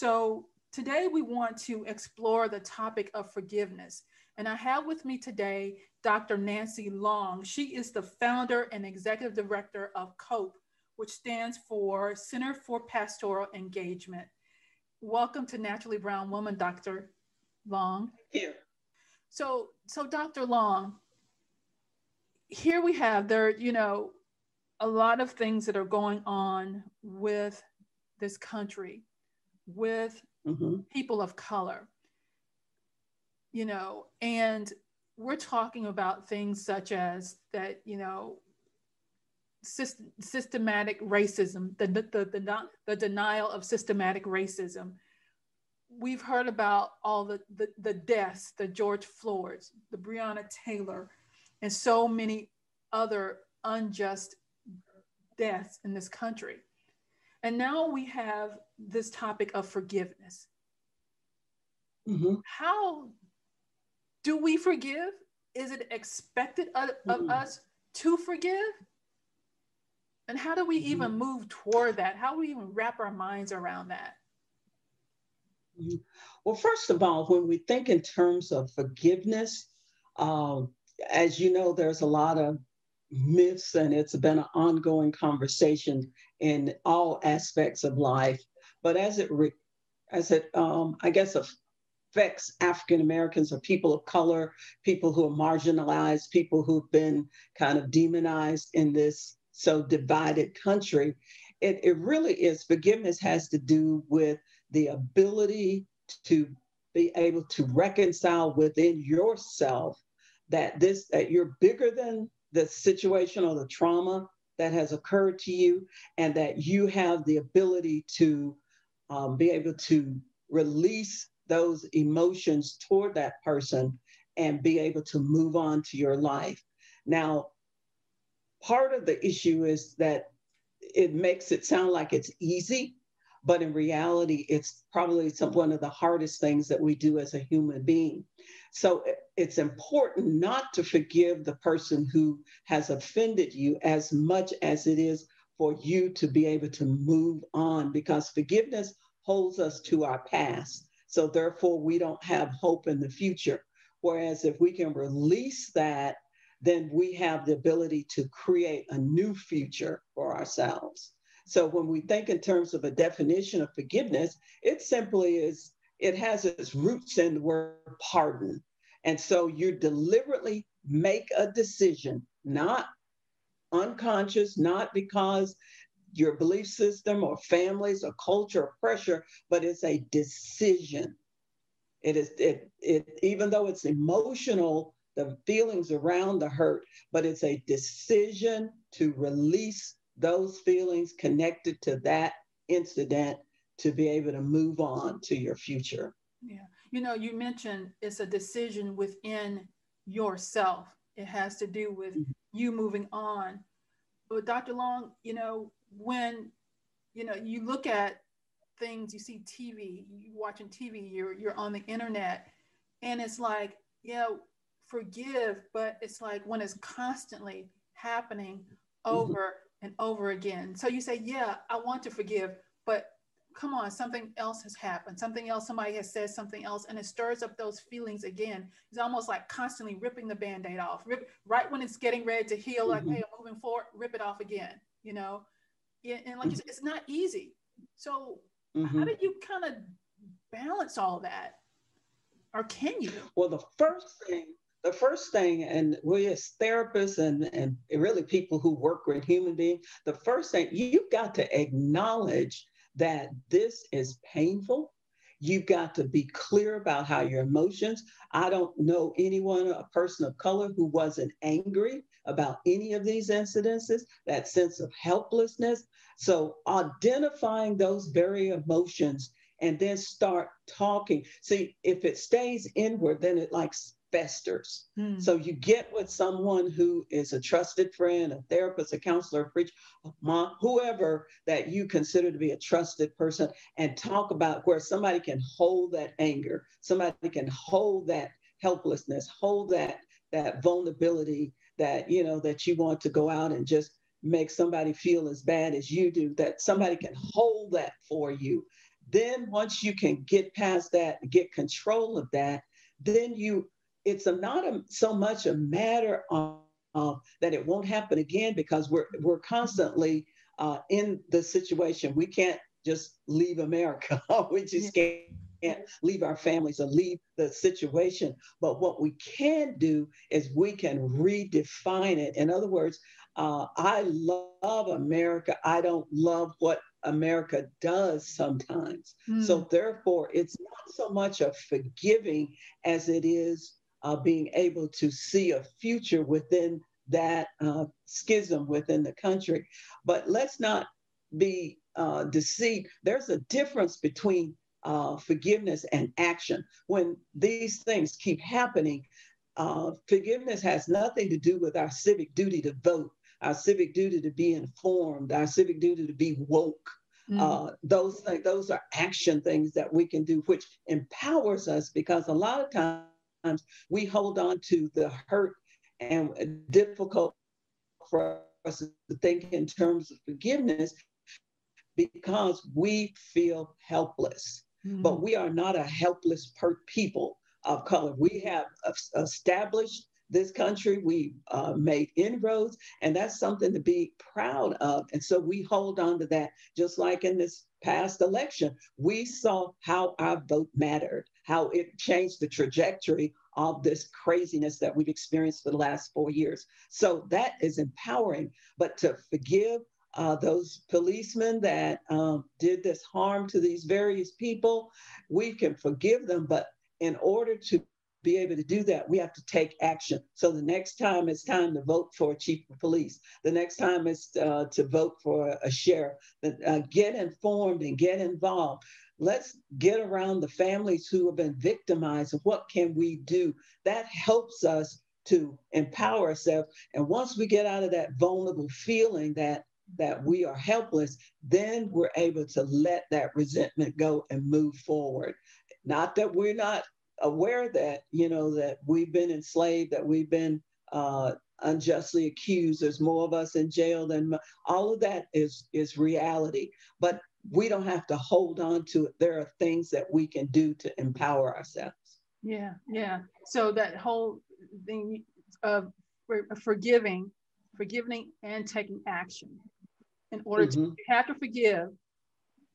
So today we want to explore the topic of forgiveness. And I have with me today Dr. Nancy Long. She is the founder and executive director of COPE, which stands for Center for Pastoral Engagement. Welcome to Naturally Brown Woman, Dr. Long. Thank you. So, so Dr. Long, here we have there, you know, a lot of things that are going on with this country, with mm-hmm. people of color, you know, and we're talking about things such as that, you know, systematic racism, the, the, the, the, the denial of systematic racism. We've heard about all the, the, the deaths, the George Floyds, the Breonna Taylor, and so many other unjust deaths in this country. And now we have this topic of forgiveness. Mm-hmm. How do we forgive? Is it expected of, mm-hmm. us to forgive? And how do we mm-hmm. even move toward that? How do we even wrap our minds around that? Mm-hmm. Well, first of all, when we think in terms of forgiveness, um, as you know, there's a lot of myths, and it's been an ongoing conversation in all aspects of life. But as it re- as it um, I guess affects African Americans or people of color, people who are marginalized, people who've been kind of demonized in this so divided country, it, it really is forgiveness has to do with the ability to be able to reconcile within yourself that this that you're bigger than the situation or the trauma that has occurred to you, and that you have the ability to um, be able to release those emotions toward that person and be able to move on to your life. Now, part of the issue is that it makes it sound like it's easy, but in reality, it's probably some, one of the hardest things that we do as a human being. So it's important not to forgive the person who has offended you as much as it is for you to be able to move on because forgiveness holds us to our past. So therefore, we don't have hope in the future. Whereas if we can release that, then we have the ability to create a new future for ourselves. So when we think in terms of a definition of forgiveness, it simply is, it has its roots in the word pardon. And so you deliberately make a decision, not unconscious, not because your belief system or families or culture or pressure, but it's a decision. It is it it even though it's emotional, the feelings around the hurt, but it's a decision to release those feelings connected to that incident to be able to move on to your future. Yeah. You know, you mentioned it's a decision within yourself. It has to do with mm-hmm. you moving on. But Dr. Long, you know, when you know you look at things, you see TV, you watching TV, you're you're on the internet, and it's like, you know, forgive, but it's like when it's constantly happening mm-hmm. over. And over again. So you say, yeah, I want to forgive, but come on, something else has happened. Something else, somebody has said something else, and it stirs up those feelings again. It's almost like constantly ripping the band aid off. Rip, right when it's getting ready to heal, like, mm-hmm. hey, I'm moving forward, rip it off again, you know? Yeah, and like said, it's not easy. So, mm-hmm. how do you kind of balance all that? Or can you? Well, the first thing the first thing, and we as therapists and, and really people who work with human beings, the first thing you've got to acknowledge that this is painful. You've got to be clear about how your emotions. I don't know anyone, a person of color, who wasn't angry about any of these incidences, that sense of helplessness. So, identifying those very emotions and then start talking. See, if it stays inward, then it likes festers. Mm. So you get with someone who is a trusted friend, a therapist, a counselor, a preacher, a mom, whoever that you consider to be a trusted person, and talk about where somebody can hold that anger, somebody can hold that helplessness, hold that that vulnerability that you know that you want to go out and just make somebody feel as bad as you do, that somebody can hold that for you then once you can get past that, get control of that, then you, it's a, not a, so much a matter of uh, that it won't happen again because we're we're constantly uh, in the situation. We can't just leave America. we just can't can't leave our families or leave the situation. But what we can do is we can redefine it. In other words, uh, I love America. I don't love what America does sometimes. Mm. So, therefore, it's not so much a forgiving as it is uh, being able to see a future within that uh, schism within the country. But let's not be uh, deceived. There's a difference between uh, forgiveness and action. When these things keep happening, uh, forgiveness has nothing to do with our civic duty to vote, our civic duty to be informed, our civic duty to be woke. Mm. Uh, those things, those are action things that we can do, which empowers us because a lot of times we hold on to the hurt and difficult for us to think in terms of forgiveness because we feel helpless. Mm-hmm. But we are not a helpless per- people of color. We have established this country. We uh, made inroads, and that's something to be proud of. And so we hold on to that, just like in this past election. We saw how our vote mattered, how it changed the trajectory of this craziness that we've experienced for the last four years. So that is empowering. But to forgive uh, those policemen that um, did this harm to these various people, we can forgive them. But in order to be able to do that, we have to take action. So the next time it's time to vote for a chief of police, the next time it's uh, to vote for a sheriff, uh, get informed and get involved. Let's get around the families who have been victimized and what can we do? That helps us to empower ourselves. And once we get out of that vulnerable feeling that that we are helpless, then we're able to let that resentment go and move forward. Not that we're not aware that, you know, that we've been enslaved, that we've been uh, unjustly accused. There's more of us in jail than all of that is is reality. But we don't have to hold on to it. There are things that we can do to empower ourselves. Yeah, yeah. So that whole thing of forgiving, forgiving and taking action in order mm-hmm. to you have to forgive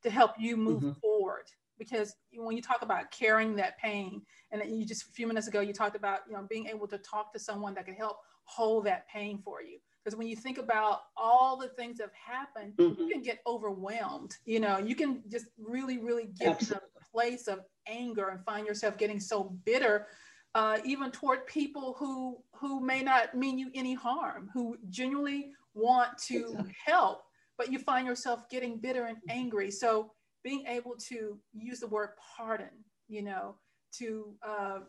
to help you move mm-hmm. forward because when you talk about carrying that pain and you just a few minutes ago you talked about you know being able to talk to someone that can help hold that pain for you because when you think about all the things that have happened mm-hmm. you can get overwhelmed you know you can just really really get Absolutely. to a place of anger and find yourself getting so bitter uh, even toward people who who may not mean you any harm who genuinely want to exactly. help but you find yourself getting bitter and angry. So being able to use the word pardon, you know, to uh,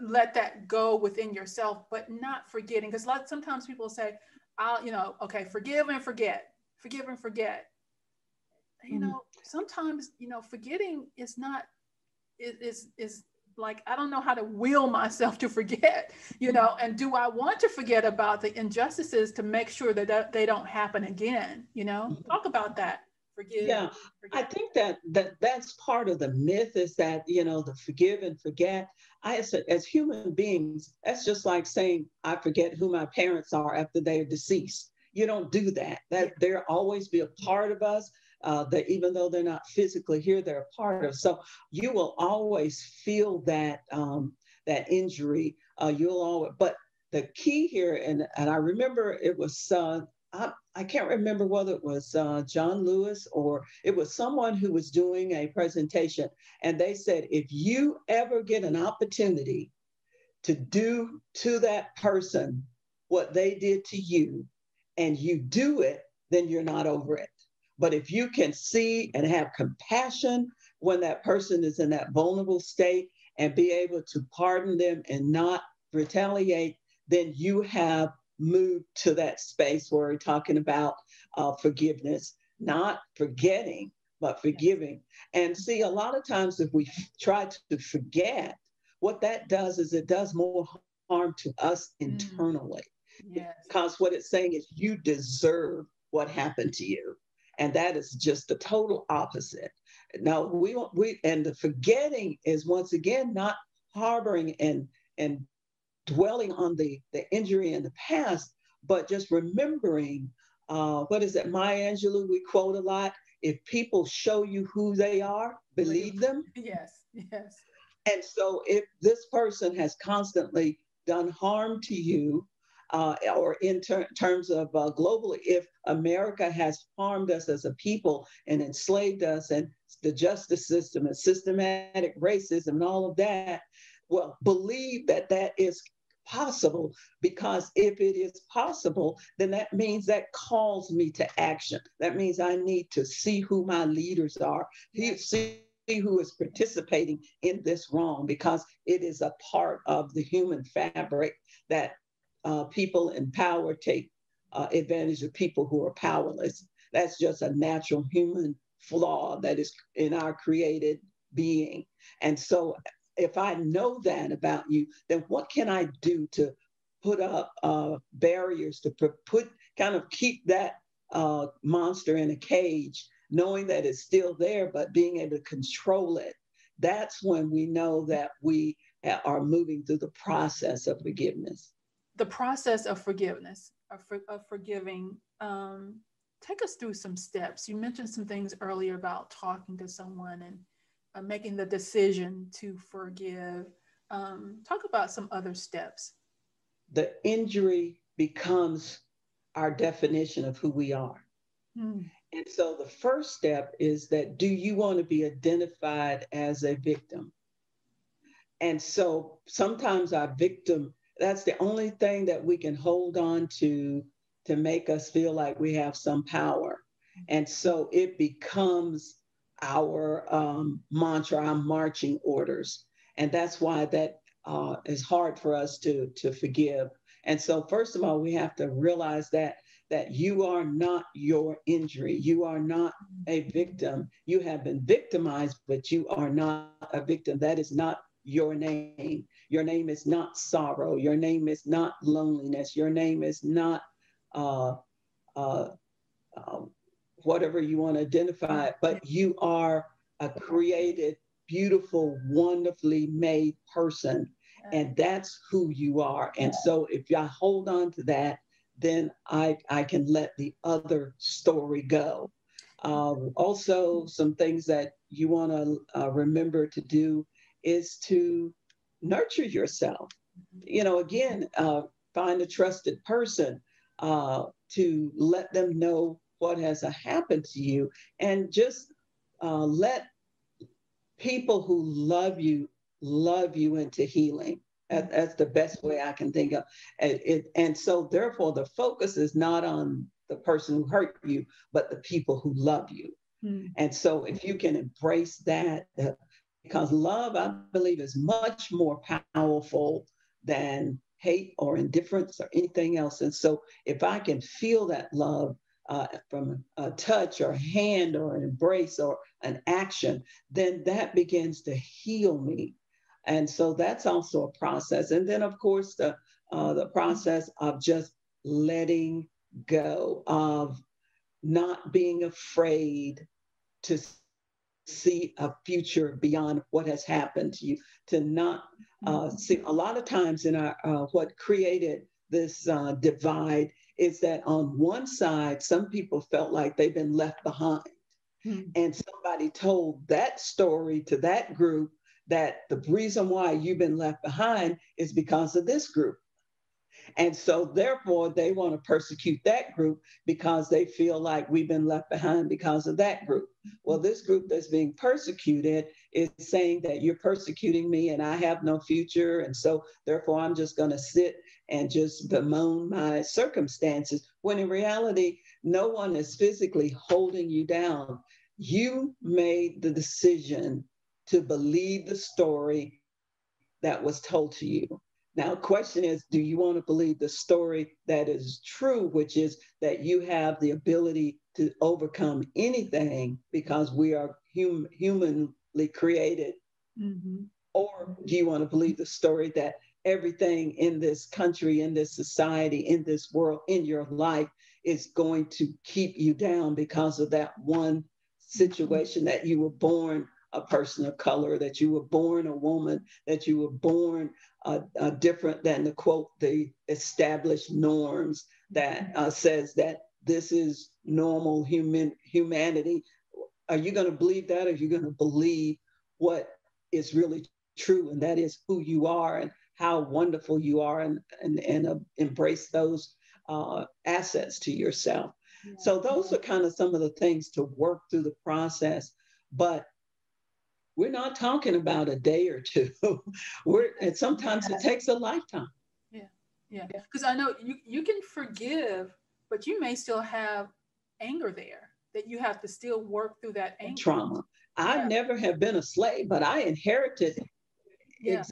let that go within yourself, but not forgetting. Because a lot sometimes people say, "I'll," you know, okay, forgive and forget, forgive and forget. You mm-hmm. know, sometimes you know, forgetting is not is is like i don't know how to will myself to forget you know and do i want to forget about the injustices to make sure that they don't happen again you know mm-hmm. talk about that forgive yeah forget. i think that that that's part of the myth is that you know the forgive and forget i as, as human beings that's just like saying i forget who my parents are after they're deceased you don't do that that yeah. there always be a part of us uh, that even though they're not physically here, they're a part of. So you will always feel that um, that injury. Uh, you'll always, but the key here, and and I remember it was uh, I, I can't remember whether it was uh, John Lewis or it was someone who was doing a presentation, and they said if you ever get an opportunity to do to that person what they did to you, and you do it, then you're not over it. But if you can see and have compassion when that person is in that vulnerable state and be able to pardon them and not retaliate, then you have moved to that space where we're talking about uh, forgiveness, not forgetting, but forgiving. And see, a lot of times if we try to forget, what that does is it does more harm to us mm. internally. Yes. Because what it's saying is you deserve what happened to you. And that is just the total opposite. Now we we and the forgetting is once again not harboring and and dwelling on the the injury in the past, but just remembering. Uh, what is it, Maya Angelou? We quote a lot. If people show you who they are, believe them. Yes, yes. And so, if this person has constantly done harm to you, uh, or in ter- terms of uh, globally, if America has harmed us as a people and enslaved us, and the justice system and systematic racism and all of that, well, believe that that is possible because if it is possible, then that means that calls me to action. That means I need to see who my leaders are, see who is participating in this wrong because it is a part of the human fabric that uh, people in power take uh, advantage of people who are powerless. That's just a natural human flaw that is in our created being. And so, if I know that about you, then what can I do to put up uh, barriers to put kind of keep that uh, monster in a cage, knowing that it's still there, but being able to control it? That's when we know that we are moving through the process of forgiveness the process of forgiveness, of, for, of forgiving, um, take us through some steps. You mentioned some things earlier about talking to someone and uh, making the decision to forgive. Um, talk about some other steps. The injury becomes our definition of who we are. Hmm. And so the first step is that do you want to be identified as a victim? And so sometimes our victim that's the only thing that we can hold on to to make us feel like we have some power. And so it becomes our um, mantra, our marching orders. And that's why that uh, is hard for us to, to forgive. And so, first of all, we have to realize that that you are not your injury. You are not a victim. You have been victimized, but you are not a victim. That is not your name. Your name is not sorrow. Your name is not loneliness. Your name is not uh, uh, uh, whatever you want to identify, it, but you are a created, beautiful, wonderfully made person. And that's who you are. And so if I hold on to that, then I, I can let the other story go. Uh, also, some things that you want to uh, remember to do is to nurture yourself. You know, again, uh, find a trusted person uh, to let them know what has happened to you and just uh, let people who love you love you into healing. that's the best way I can think of it, it. And so, therefore, the focus is not on the person who hurt you, but the people who love you. Mm. And so, if you can embrace that, because love, I believe, is much more powerful than hate or indifference or anything else. And so, if I can feel that love uh, from a touch or a hand or an embrace or an action, then that begins to heal me. And so that's also a process. And then, of course, the uh, the process of just letting go, of not being afraid to see a future beyond what has happened to you, to not uh, mm-hmm. see. A lot of times in our, uh, what created this uh, divide is that on one side, some people felt like they've been left behind. Mm-hmm. And somebody told that story to that group that the reason why you've been left behind is because of this group. And so, therefore, they want to persecute that group because they feel like we've been left behind because of that group. Well, this group that's being persecuted is saying that you're persecuting me and I have no future. And so, therefore, I'm just going to sit and just bemoan my circumstances. When in reality, no one is physically holding you down. You made the decision to believe the story that was told to you. Now, question is, do you want to believe the story that is true, which is that you have the ability to overcome anything because we are hum- humanly created? Mm-hmm. Or do you want to believe the story that everything in this country, in this society, in this world, in your life is going to keep you down because of that one situation that you were born a person of color, that you were born a woman, that you were born uh, uh, different than the quote, the established norms that uh, says that this is normal human humanity. Are you going to believe that? Or are you going to believe what is really true? And that is who you are and how wonderful you are and, and, and uh, embrace those uh, assets to yourself. Yeah. So those are kind of some of the things to work through the process. But we're not talking about a day or two. we're and sometimes yeah. it takes a lifetime. Yeah, yeah. Because I know you you can forgive, but you may still have anger there that you have to still work through that anger. Trauma. I never have been a slave, but I inherited. Yeah.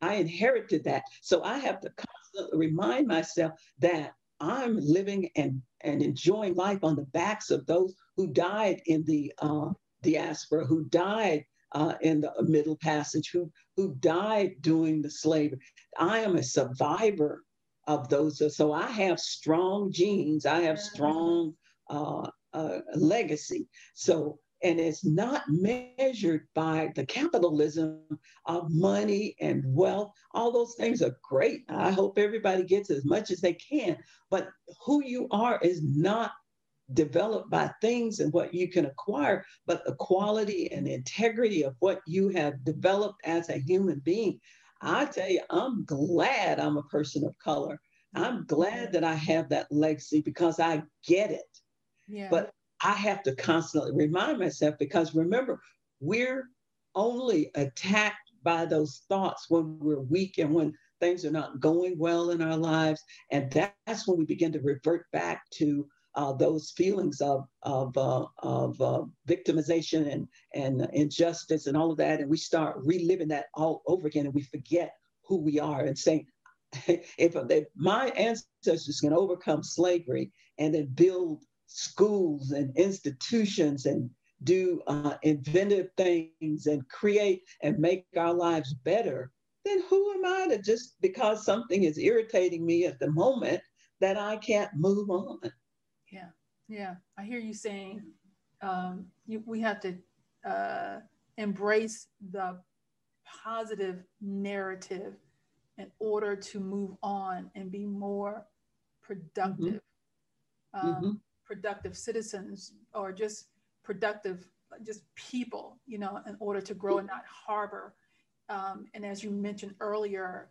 I inherited that, so I have to constantly remind myself that I'm living and and enjoying life on the backs of those who died in the uh, diaspora, who died uh, in the Middle Passage, who, who died during the slavery. I am a survivor of those. So I have strong genes, I have strong uh, uh, legacy. So, and it's not measured by the capitalism of money and wealth. All those things are great. I hope everybody gets as much as they can. But who you are is not developed by things and what you can acquire, but the quality and integrity of what you have developed as a human being. I tell you, I'm glad I'm a person of color. I'm glad that I have that legacy because I get it. Yeah. But I have to constantly remind myself because remember, we're only attacked by those thoughts when we're weak and when things are not going well in our lives. And that's when we begin to revert back to uh, those feelings of of, uh, of uh, victimization and and injustice and all of that, and we start reliving that all over again, and we forget who we are and saying, if, if my ancestors can overcome slavery and then build schools and institutions and do uh, inventive things and create and make our lives better, then who am I to just because something is irritating me at the moment that I can't move on? Yeah, yeah. I hear you saying um, you, we have to uh, embrace the positive narrative in order to move on and be more productive, mm-hmm. Um, mm-hmm. Productive citizens, or just productive, just people, you know, in order to grow and not harbor. Um, and as you mentioned earlier,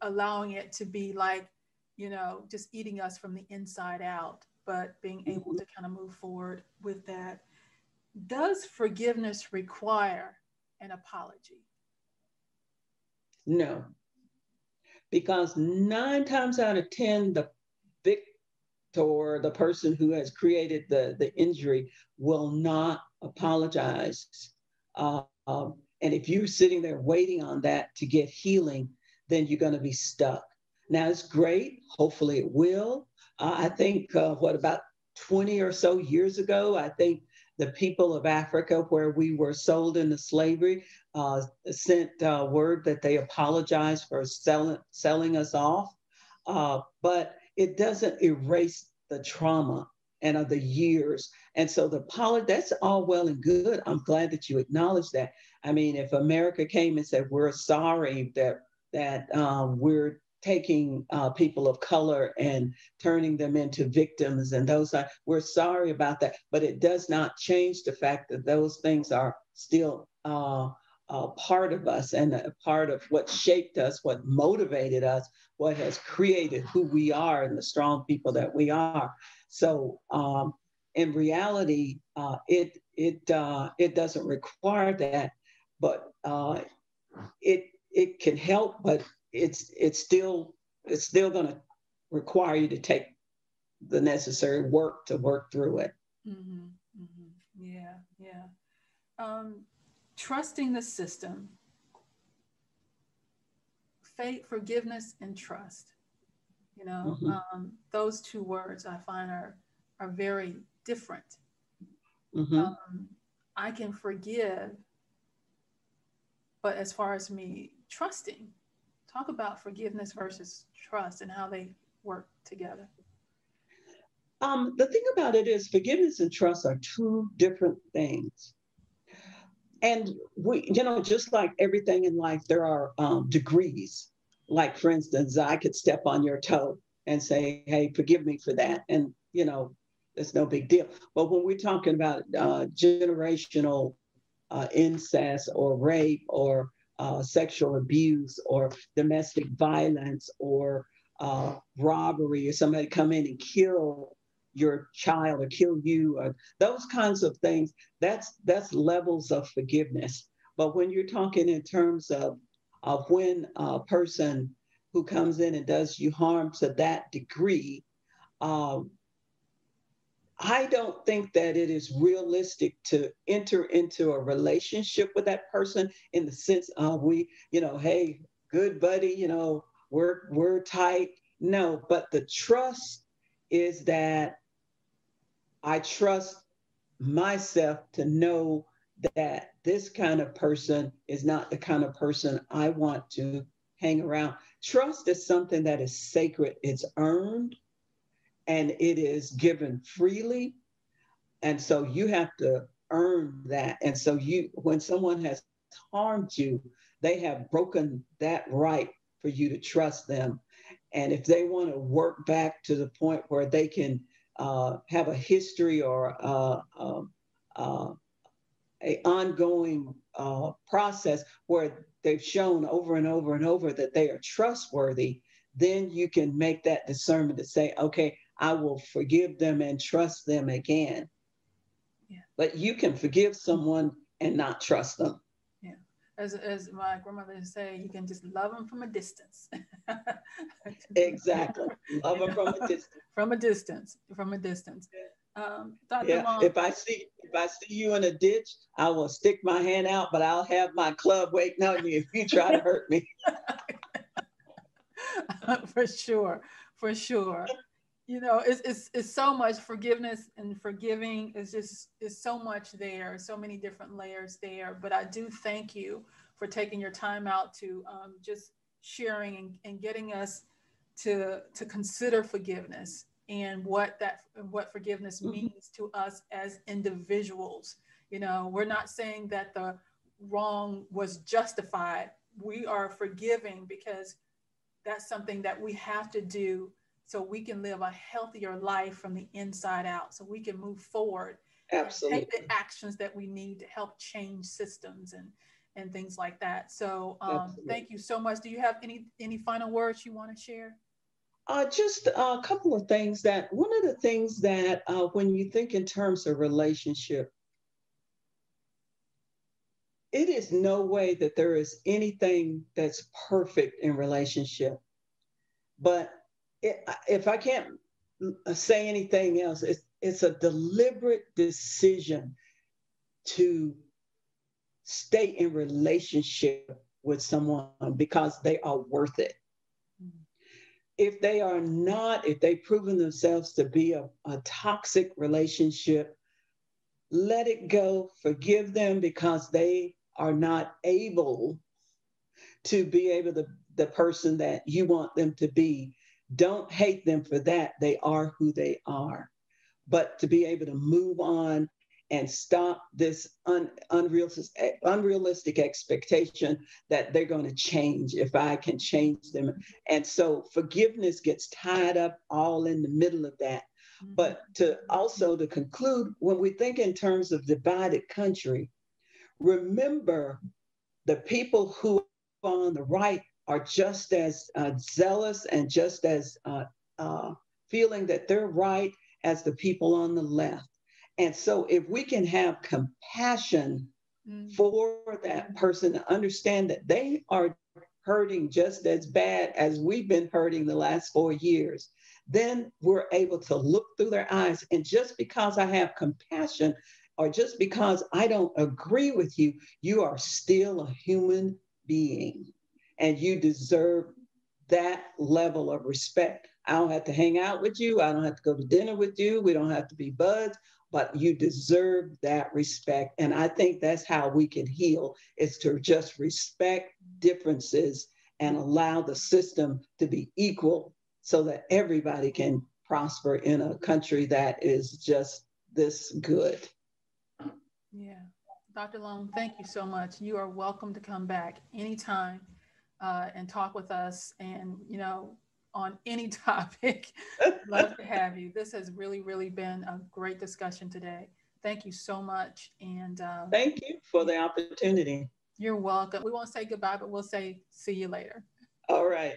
allowing it to be like, you know, just eating us from the inside out but being able to kind of move forward with that. Does forgiveness require an apology? No, because nine times out of 10, the victor, the person who has created the, the injury, will not apologize. Uh, um, and if you're sitting there waiting on that to get healing, then you're going to be stuck. Now, it's great. Hopefully, it will. Uh, I think, uh, what, about 20 or so years ago, I think the people of Africa, where we were sold into slavery, uh, sent uh, word that they apologized for selling, selling us off. Uh, but it doesn't erase the trauma and of the years. And so the apology, that's all well and good. I'm glad that you acknowledge that. I mean, if America came and said, we're sorry that that um, we're taking uh, people of color and turning them into victims and those are we're sorry about that but it does not change the fact that those things are still uh, part of us and a part of what shaped us what motivated us what has created who we are and the strong people that we are so um, in reality uh, it it uh, it doesn't require that but uh, it it can help but it's it's still it's still going to require you to take the necessary work to work through it. Mm-hmm, mm-hmm. Yeah, yeah. Um, trusting the system, faith, forgiveness, and trust. You know, mm-hmm. um, those two words I find are are very different. Mm-hmm. Um, I can forgive, but as far as me trusting, talk about forgiveness versus trust and how they work together. Um, the thing about it is, forgiveness and trust are two different things. And we, you know, just like everything in life, there are um, degrees. Like, for instance, I could step on your toe and say, hey, forgive me for that. And, you know, it's no big deal. But when we're talking about uh, generational uh, incest or rape or uh, sexual abuse or domestic violence or uh, robbery or somebody come in and kill your child or kill you or those kinds of things that's that's levels of forgiveness but when you're talking in terms of of when a person who comes in and does you harm to that degree um, I don't think that it is realistic to enter into a relationship with that person in the sense of we, you know, hey, good buddy, you know, we're we're tight. No, but the trust is that I trust myself to know that this kind of person is not the kind of person I want to hang around. Trust is something that is sacred, it's earned and it is given freely. And so you have to earn that. And so you when someone has harmed you, they have broken that right for you to trust them. And if they want to work back to the point where they can uh, have a history or uh, uh, uh a ongoing uh, process where they've shown over and over and over that they are trustworthy, then you can make that discernment to say, okay, I will forgive them and trust them again. Yeah. But you can forgive someone and not trust them. As, as my grandmother would say, you can just love them from a distance. exactly. Love them from a distance. From a distance. From a distance. Um, Dr. Yeah. Long, if I see if I see you in a ditch, I will stick my hand out, but I'll have my club waiting on you if you try to hurt me. for sure, for sure you know it's, it's it's so much forgiveness and forgiving is just is so much there so many different layers there. But i do thank you for taking your time out to um, just sharing and, and getting us to to consider forgiveness and what that what forgiveness mm-hmm. means to us as individuals. You know we're not saying that the wrong was justified. We are forgiving because that's something that we have to do so we can live a healthier life from the inside out so we can move forward Absolutely. take the actions that we need to help change systems and and things like that. So um, thank you so much. Do you have any any final words you want to share? Uh, just a couple of things that one of the things that uh, when you think in terms of relationship it is no way that there is anything that's perfect in relationship. But if I can't say anything else, it's, it's a deliberate decision to stay in relationship with someone because they are worth it. Mm-hmm. If they are not, if they've proven themselves to be a, a toxic relationship, let it go, forgive them because they are not able to be able to the person that you want them to be don't hate them for that. They are who they are. But to be able to move on and stop this un, unrealistic, unrealistic expectation that they're going to change if I can change them. And so forgiveness gets tied up all in the middle of that. Mm-hmm. But to also to conclude, when we think in terms of divided country, remember the people who are on the right are just as uh, zealous and just as uh, uh, feeling that they're right as the people on the left. And so, if we can have compassion mm. for that person to understand that they are hurting just as bad as we've been hurting the last four years, then we're able to look through their eyes. And just because I have compassion, or just because I don't agree with you, you are still a human being and you deserve that level of respect. I don't have to hang out with you. I don't have to go to dinner with you. We don't have to be buds, but you deserve that respect. And I think that's how we can heal is to just respect differences and allow the system to be equal so that everybody can prosper in a country that is just this good. Yeah. Dr. Long, thank you so much. You are welcome to come back anytime uh, and talk with us and, you know, on any topic. Love to have you. This has really, really been a great discussion today. Thank you so much. And um, thank you for the opportunity. You're welcome. We won't say goodbye, but we'll say see you later. All right.